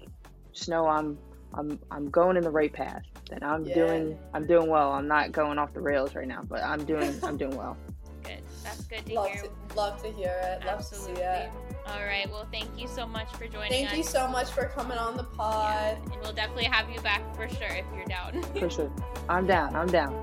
just know I'm I'm I'm going in the right path. That I'm yeah. doing I'm doing well. I'm not going off the rails right now, but I'm doing I'm doing well. <laughs> Good. That's good to love hear. To, love to hear it. Love Absolutely. to see it. All right. Well, thank you so much for joining us. thank us. you so much for coming on the pod. Yeah. And we'll definitely have you back for sure if you're down. for sure. <laughs> I'm down. I'm down.